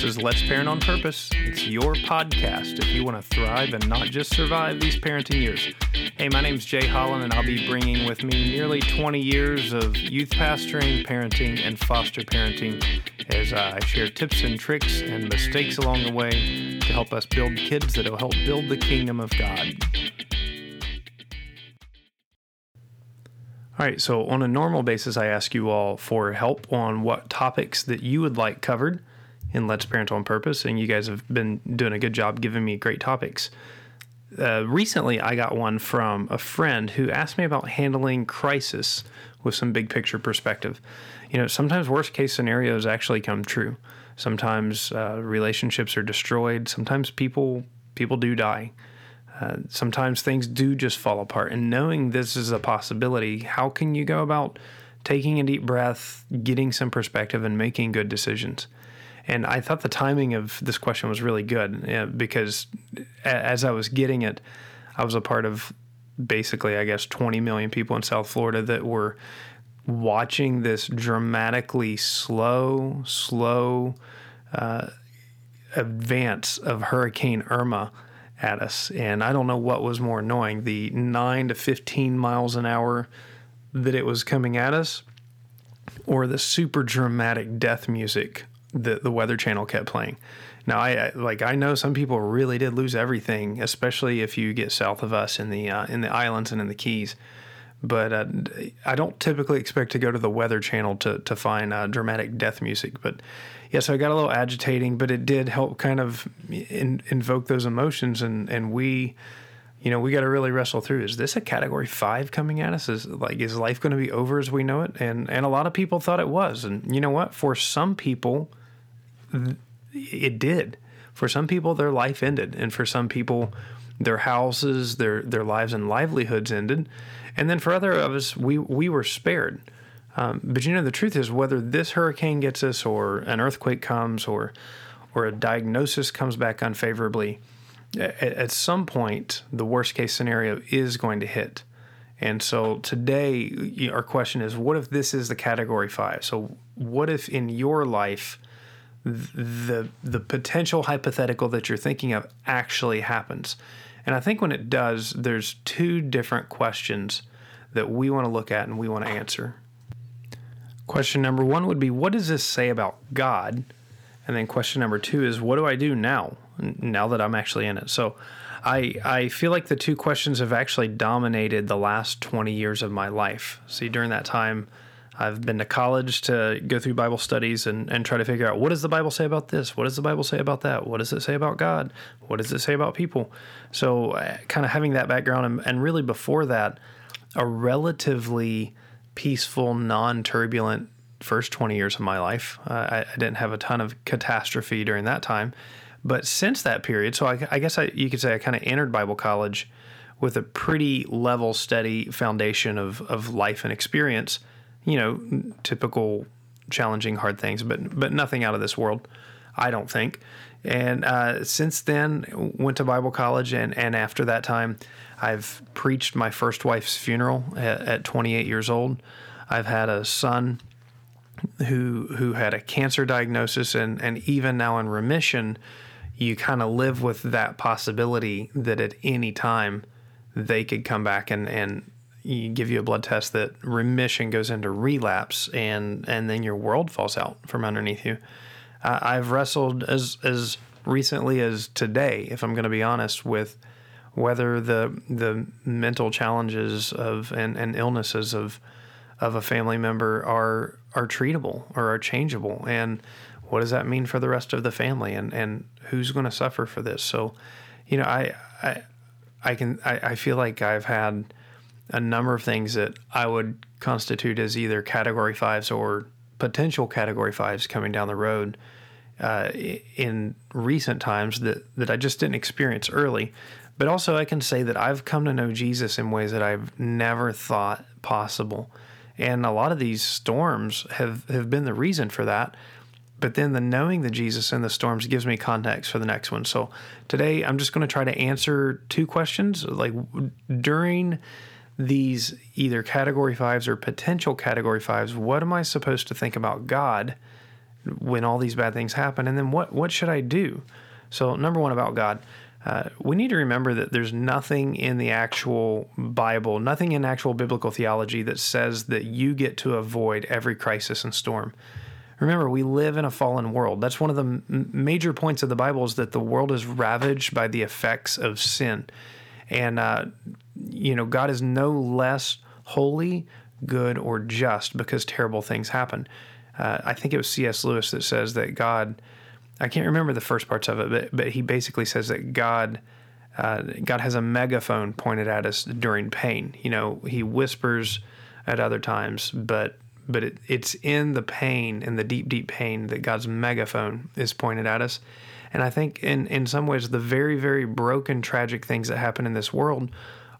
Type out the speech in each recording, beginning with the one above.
This is Let's Parent on Purpose. It's your podcast if you want to thrive and not just survive these parenting years. Hey, my name's Jay Holland, and I'll be bringing with me nearly 20 years of youth pastoring, parenting, and foster parenting as I share tips and tricks and mistakes along the way to help us build kids that will help build the kingdom of God. All right, so on a normal basis, I ask you all for help on what topics that you would like covered in Let's Parent on Purpose, and you guys have been doing a good job giving me great topics. Uh, recently, I got one from a friend who asked me about handling crisis with some big picture perspective. You know, sometimes worst case scenarios actually come true. Sometimes uh, relationships are destroyed. Sometimes people people do die. Uh, sometimes things do just fall apart. And knowing this is a possibility, how can you go about taking a deep breath, getting some perspective, and making good decisions? And I thought the timing of this question was really good because as I was getting it, I was a part of basically, I guess, 20 million people in South Florida that were watching this dramatically slow, slow uh, advance of Hurricane Irma at us. And I don't know what was more annoying the 9 to 15 miles an hour that it was coming at us, or the super dramatic death music that the Weather Channel kept playing. Now, I, I like I know some people really did lose everything, especially if you get south of us in the uh, in the islands and in the Keys. But uh, I don't typically expect to go to the Weather Channel to to find uh, dramatic death music. But yeah, so I got a little agitating, but it did help kind of in, invoke those emotions, and and we, you know, we got to really wrestle through. Is this a Category Five coming at us? Is like is life going to be over as we know it? And and a lot of people thought it was, and you know what? For some people, it did. For some people, their life ended, and for some people, their houses, their their lives and livelihoods ended, and then for other of us, we we were spared. Um, but you know, the truth is, whether this hurricane gets us, or an earthquake comes, or or a diagnosis comes back unfavorably, at, at some point, the worst case scenario is going to hit. And so today, our question is, what if this is the category five? So, what if in your life the the potential hypothetical that you're thinking of actually happens. And I think when it does, there's two different questions that we want to look at and we want to answer. Question number 1 would be what does this say about God? And then question number 2 is what do I do now now that I'm actually in it? So I I feel like the two questions have actually dominated the last 20 years of my life. See during that time I've been to college to go through Bible studies and, and try to figure out what does the Bible say about this? What does the Bible say about that? What does it say about God? What does it say about people? So, uh, kind of having that background, and, and really before that, a relatively peaceful, non turbulent first 20 years of my life. Uh, I, I, didn't have a ton of catastrophe during that time. But since that period, so I, I guess I, you could say I kind of entered Bible college with a pretty level, steady foundation of, of life and experience you know, typical challenging, hard things, but but nothing out of this world, I don't think. And uh, since then, went to Bible college, and and after that time, I've preached my first wife's funeral at, at 28 years old. I've had a son who who had a cancer diagnosis, and and even now in remission. You kind of live with that possibility that at any time they could come back and and you give you a blood test that remission goes into relapse and and then your world falls out from underneath you. Uh, I've wrestled as as recently as today, if I'm going to be honest, with whether the the mental challenges of and, and illnesses of of a family member are are treatable or are changeable. And what does that mean for the rest of the family? And and who's going to suffer for this? So you know i i i can i, I feel like i've had a number of things that I would constitute as either category fives or potential category fives coming down the road uh, in recent times that, that I just didn't experience early. But also, I can say that I've come to know Jesus in ways that I've never thought possible. And a lot of these storms have, have been the reason for that. But then the knowing the Jesus in the storms gives me context for the next one. So today, I'm just going to try to answer two questions. Like during these either category fives or potential category fives, what am I supposed to think about God when all these bad things happen? And then what what should I do? So number one about God, uh, we need to remember that there's nothing in the actual Bible, nothing in actual biblical theology that says that you get to avoid every crisis and storm. Remember, we live in a fallen world. That's one of the major points of the Bible is that the world is ravaged by the effects of sin. And, uh, you know, God is no less holy, good, or just because terrible things happen. Uh, I think it was C.S. Lewis that says that God, I can't remember the first parts of it, but, but he basically says that God. Uh, God has a megaphone pointed at us during pain. You know, He whispers at other times, but but it, it's in the pain, in the deep, deep pain, that God's megaphone is pointed at us. And I think in, in some ways, the very, very broken, tragic things that happen in this world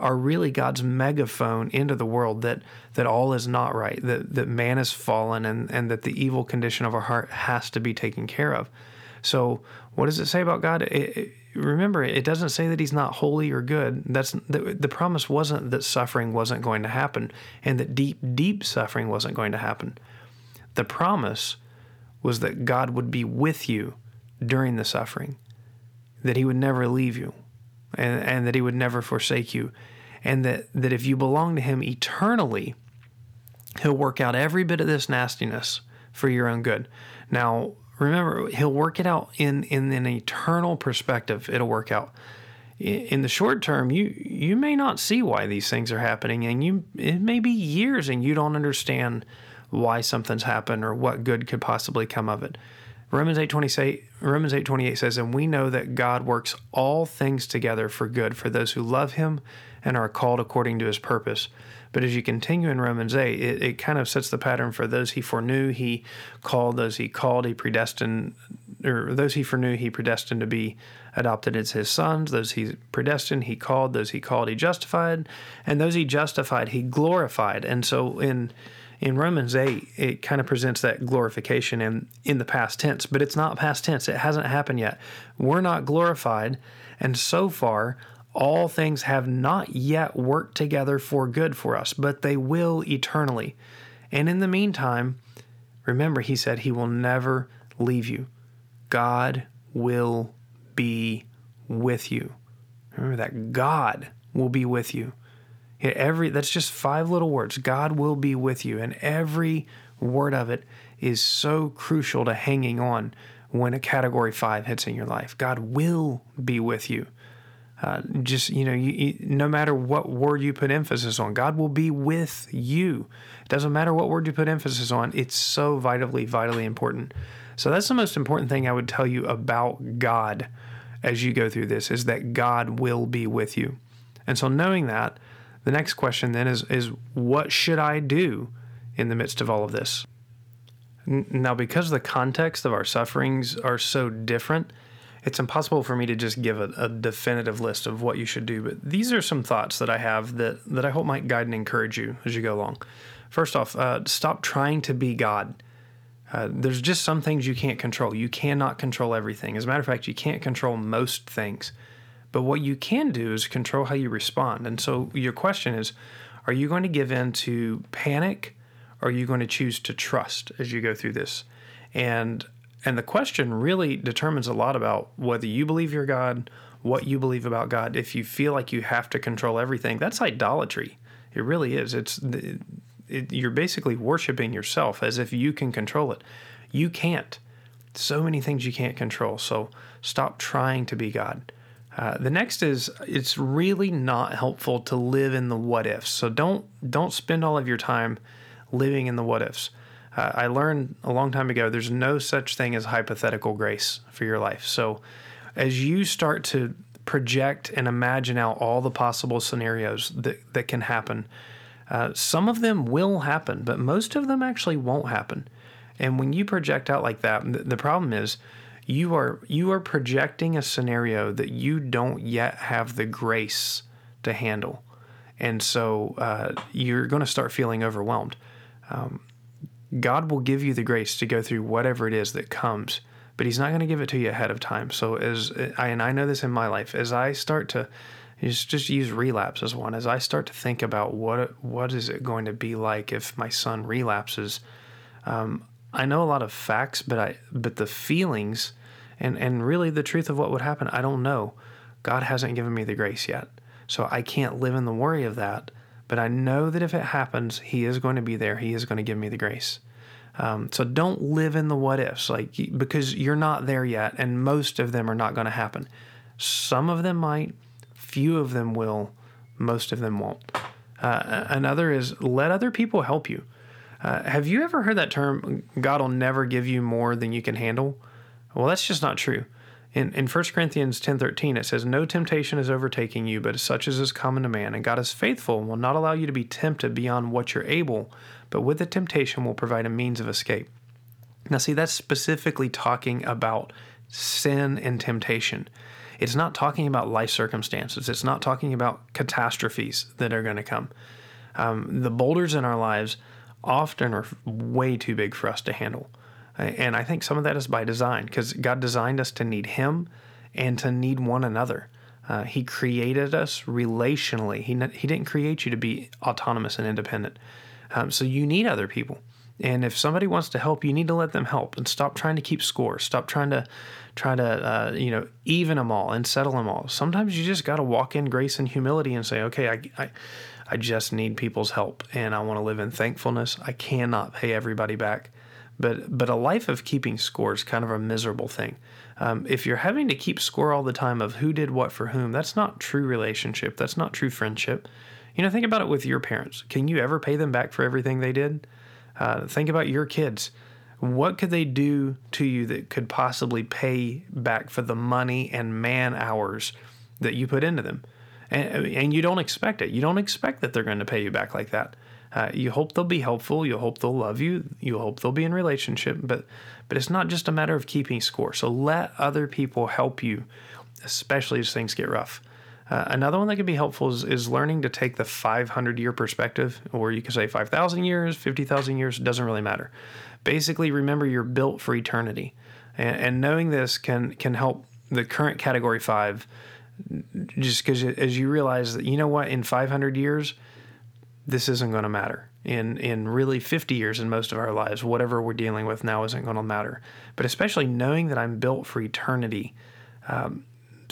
are really God's megaphone into the world that, that all is not right, that, that man is fallen, and, and that the evil condition of our heart has to be taken care of. So, what does it say about God? It, it, remember, it doesn't say that he's not holy or good. That's the, the promise wasn't that suffering wasn't going to happen and that deep, deep suffering wasn't going to happen. The promise was that God would be with you during the suffering, that he would never leave you, and, and that he would never forsake you, and that, that if you belong to him eternally, he'll work out every bit of this nastiness for your own good. Now, remember he'll work it out in in an eternal perspective. It'll work out. In the short term you you may not see why these things are happening and you it may be years and you don't understand why something's happened or what good could possibly come of it Romans 8:28 Romans 8:28 says and we know that God works all things together for good for those who love him and are called according to his purpose but as you continue in Romans 8, it, it kind of sets the pattern for those he foreknew, he called, those he called, he predestined, or those he foreknew, he predestined to be adopted as his sons. Those he predestined, he called. Those he called, he justified. And those he justified, he glorified. And so in in Romans 8, it kind of presents that glorification in, in the past tense, but it's not past tense. It hasn't happened yet. We're not glorified. And so far, all things have not yet worked together for good for us, but they will eternally. And in the meantime, remember, he said he will never leave you. God will be with you. Remember that God will be with you. Every that's just five little words. God will be with you, and every word of it is so crucial to hanging on when a category five hits in your life. God will be with you. Uh, just you know, you, you, no matter what word you put emphasis on, God will be with you. It doesn't matter what word you put emphasis on; it's so vitally, vitally important. So that's the most important thing I would tell you about God as you go through this is that God will be with you. And so knowing that, the next question then is is what should I do in the midst of all of this? Now, because the context of our sufferings are so different, it's impossible for me to just give a, a, definitive list of what you should do, but these are some thoughts that I have that, that I hope might guide and encourage you as you go along. First off, uh, stop trying to be God. Uh, there's just some things you can't control. You cannot control everything. As a matter of fact, you can't control most things. But what you can do is control how you respond. And so your question is are you going to give in to panic or are you going to choose to trust as you go through this? And and the question really determines a lot about whether you believe you're God, what you believe about God. If you feel like you have to control everything, that's idolatry. It really is. It's it, you're basically worshiping yourself as if you can control it. You can't. So many things you can't control. So stop trying to be God. Uh, the next is it's really not helpful to live in the what ifs. So don't don't spend all of your time living in the what ifs. Uh, I learned a long time ago there's no such thing as hypothetical grace for your life. So as you start to project and imagine out all the possible scenarios that, that can happen, uh, some of them will happen, but most of them actually won't happen. And when you project out like that, the, the problem is you are you are projecting a scenario that you don't yet have the grace to handle, and so uh, you're going to start feeling overwhelmed. Um, God will give you the grace to go through whatever it is that comes, but He's not going to give it to you ahead of time. So as I and I know this in my life, as I start to just just use relapse as one, as I start to think about what what is it going to be like if my son relapses, um, I know a lot of facts, but I but the feelings and and really the truth of what would happen, I don't know. God hasn't given me the grace yet. So I can't live in the worry of that. But I know that if it happens, He is going to be there. He is going to give me the grace. Um, so don't live in the what ifs, like because you're not there yet, and most of them are not going to happen. Some of them might, few of them will, most of them won't. Uh, another is let other people help you. Uh, have you ever heard that term, God will never give you more than you can handle? Well, that's just not true. In, in 1 Corinthians 10.13, it says, No temptation is overtaking you, but such as is common to man. And God is faithful and will not allow you to be tempted beyond what you're able, but with the temptation will provide a means of escape. Now, see, that's specifically talking about sin and temptation. It's not talking about life circumstances. It's not talking about catastrophes that are going to come. Um, the boulders in our lives often are way too big for us to handle. And I think some of that is by design because God designed us to need Him and to need one another. Uh, he created us relationally. He, he didn't create you to be autonomous and independent. Um, so you need other people. And if somebody wants to help, you need to let them help and stop trying to keep score. Stop trying to try to uh, you know even them all and settle them all. Sometimes you just got to walk in grace and humility and say, okay, I, I I just need people's help and I want to live in thankfulness. I cannot pay everybody back. But but a life of keeping score is kind of a miserable thing. Um, if you're having to keep score all the time of who did what for whom, that's not true relationship. That's not true friendship. You know, think about it with your parents. Can you ever pay them back for everything they did? Uh, think about your kids. What could they do to you that could possibly pay back for the money and man hours that you put into them? And, and you don't expect it. You don't expect that they're going to pay you back like that. Uh, you hope they'll be helpful. You hope they'll love you. You hope they'll be in relationship. But but it's not just a matter of keeping score. So let other people help you, especially as things get rough. Uh, another one that can be helpful is, is learning to take the 500 year perspective, or you can say 5,000 years, 50,000 years, doesn't really matter. Basically, remember you're built for eternity. And, and knowing this can, can help the current category five, just because as you realize that, you know what, in 500 years, this isn't going to matter. In, in really 50 years in most of our lives, whatever we're dealing with now isn't going to matter. But especially knowing that I'm built for eternity. Um,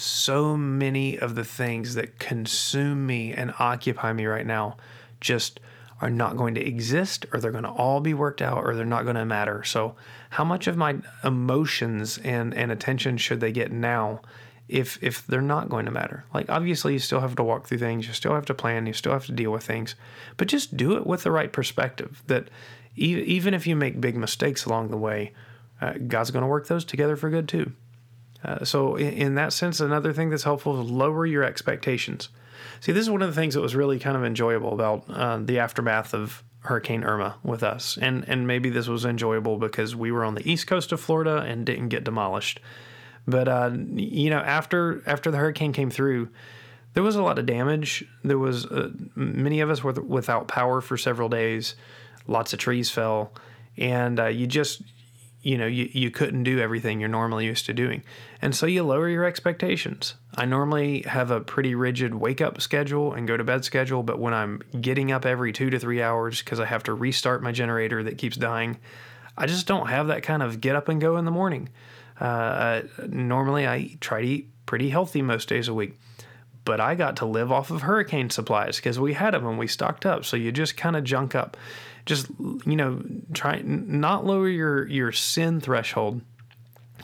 so many of the things that consume me and occupy me right now just are not going to exist or they're going to all be worked out or they're not going to matter. So, how much of my emotions and, and attention should they get now if if they're not going to matter? Like obviously you still have to walk through things, you still have to plan, you still have to deal with things, but just do it with the right perspective that even if you make big mistakes along the way, uh, God's going to work those together for good too. Uh, so, in, in, that sense, another thing that's helpful is lower your expectations. See, this is one of the things that was really kind of enjoyable about uh, the aftermath of Hurricane Irma with us, and and maybe this was enjoyable because we were on the east coast of Florida and didn't get demolished. But uh, you know, after after the hurricane came through, there was a lot of damage. There was uh, many of us were without power for several days. Lots of trees fell, and uh, you just you know you, you couldn't do everything you're normally used to doing. And so you lower your expectations. I normally have a pretty rigid wake up schedule and go to bed schedule but when i'm getting up every two to three hours because i have to restart my generator that keeps dying i just don't have that kind of get up and go in the morning. Uh, normally i try to eat pretty healthy most days a week but I got to live off of hurricane supplies because we had them and we stocked up. So you just kind of junk up just you know try not lower your your sin threshold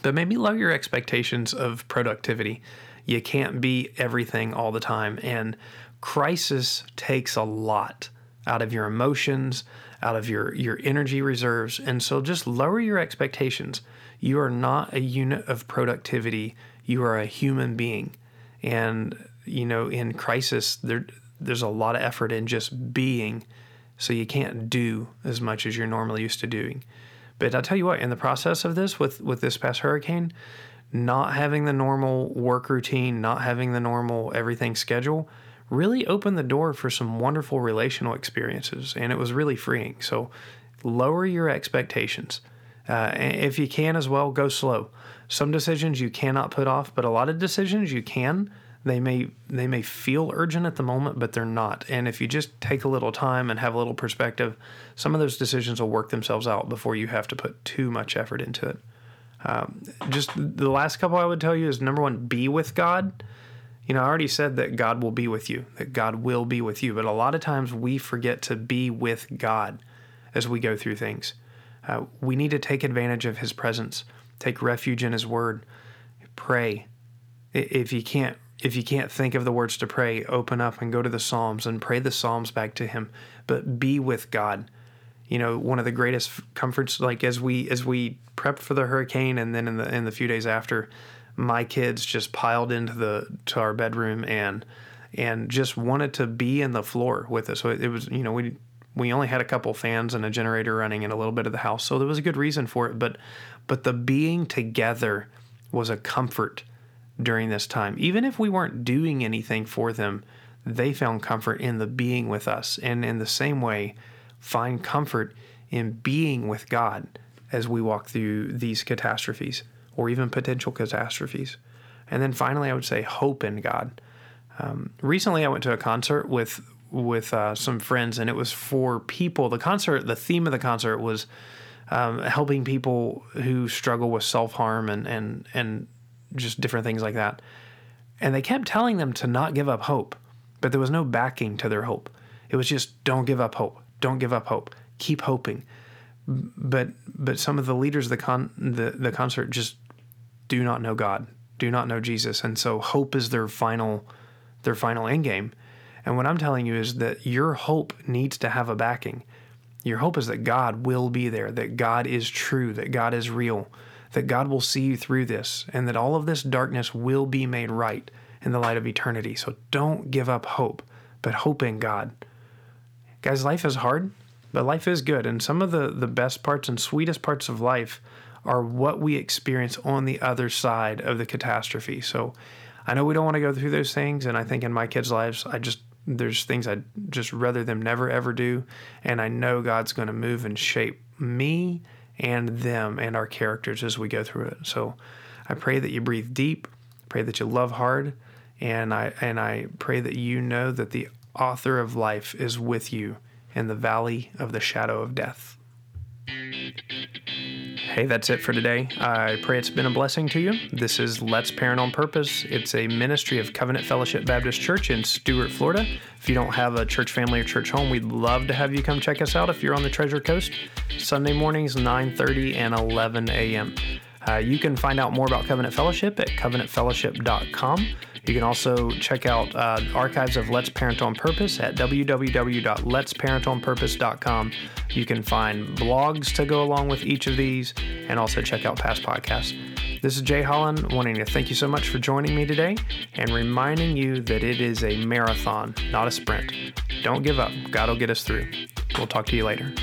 but maybe lower your expectations of productivity. You can't be everything all the time and crisis takes a lot out of your emotions out of your your energy reserves and so just lower your expectations. You are not a unit of productivity. You are a human being. And you know in crisis there there's a lot of effort in just being so you can't do as much as you're normally used to doing. But I'll tell you what, in the process of this, with with this past hurricane, not having the normal work routine, not having the normal everything schedule, really opened the door for some wonderful relational experiences, and it was really freeing. So lower your expectations. Uh, if you can as well, go slow. Some decisions you cannot put off, but a lot of decisions you can. They may they may feel urgent at the moment, but they're not. And if you just take a little time and have a little perspective, some of those decisions will work themselves out before you have to put too much effort into it. Um, just the last couple I would tell you is number one, be with God. You know, I already said that God will be with you, that God will be with you, but a lot of times we forget to be with God as we go through things. Uh, we need to take advantage of His presence, take refuge in His Word, pray. If you can't if you can't think of the words to pray, open up and go to the Psalms and pray the Psalms back to Him. But be with God. You know, one of the greatest comforts, like as we as we prep for the hurricane, and then in the in the few days after, my kids just piled into the to our bedroom and and just wanted to be in the floor with us. So it, it was, you know, we we only had a couple fans and a generator running in a little bit of the house, so there was a good reason for it. But but the being together was a comfort during this time. Even if we weren't doing anything for them, they found comfort in the being with us. And in the same way, find comfort in being with God as we walk through these catastrophes or even potential catastrophes. And then finally, I would say hope in God. Um, recently, I went to a concert with with uh, some friends, and it was for people. The concert, the theme of the concert was um, helping people who struggle with self harm and and and just different things like that. And they kept telling them to not give up hope, but there was no backing to their hope. It was just don't give up hope. Don't give up hope. Keep hoping. But but some of the leaders of the con the, the concert just do not know God, do not know Jesus, and so hope is their final their final end game. And what I'm telling you is that your hope needs to have a backing. Your hope is that God will be there, that God is true, that God is real, that God will see you through this, and that all of this darkness will be made right in the light of eternity. So don't give up hope, but hope in God. Guys, life is hard, but life is good. And some of the, the best parts and sweetest parts of life are what we experience on the other side of the catastrophe. So I know we don't want to go through those things. And I think in my kids' lives, I just, there's things I'd just rather them never ever do. And I know God's going to move and shape me and them and our characters as we go through it. So I pray that you breathe deep, pray that you love hard, and I and I pray that you know that the author of life is with you in the valley of the shadow of death. Hey, that's it for today. I pray it's been a blessing to you. This is Let's Parent on Purpose. It's a ministry of Covenant Fellowship Baptist Church in Stuart, Florida. If you don't have a church family or church home, we'd love to have you come check us out if you're on the Treasure Coast. Sunday mornings, 9:30 and 11 a.m. Uh, you can find out more about Covenant Fellowship at covenantfellowship.com. You can also check out uh, archives of Let's Parent on Purpose at www.letsparentonpurpose.com. You can find blogs to go along with each of these and also check out past podcasts. This is Jay Holland, wanting to thank you so much for joining me today and reminding you that it is a marathon, not a sprint. Don't give up. God will get us through. We'll talk to you later.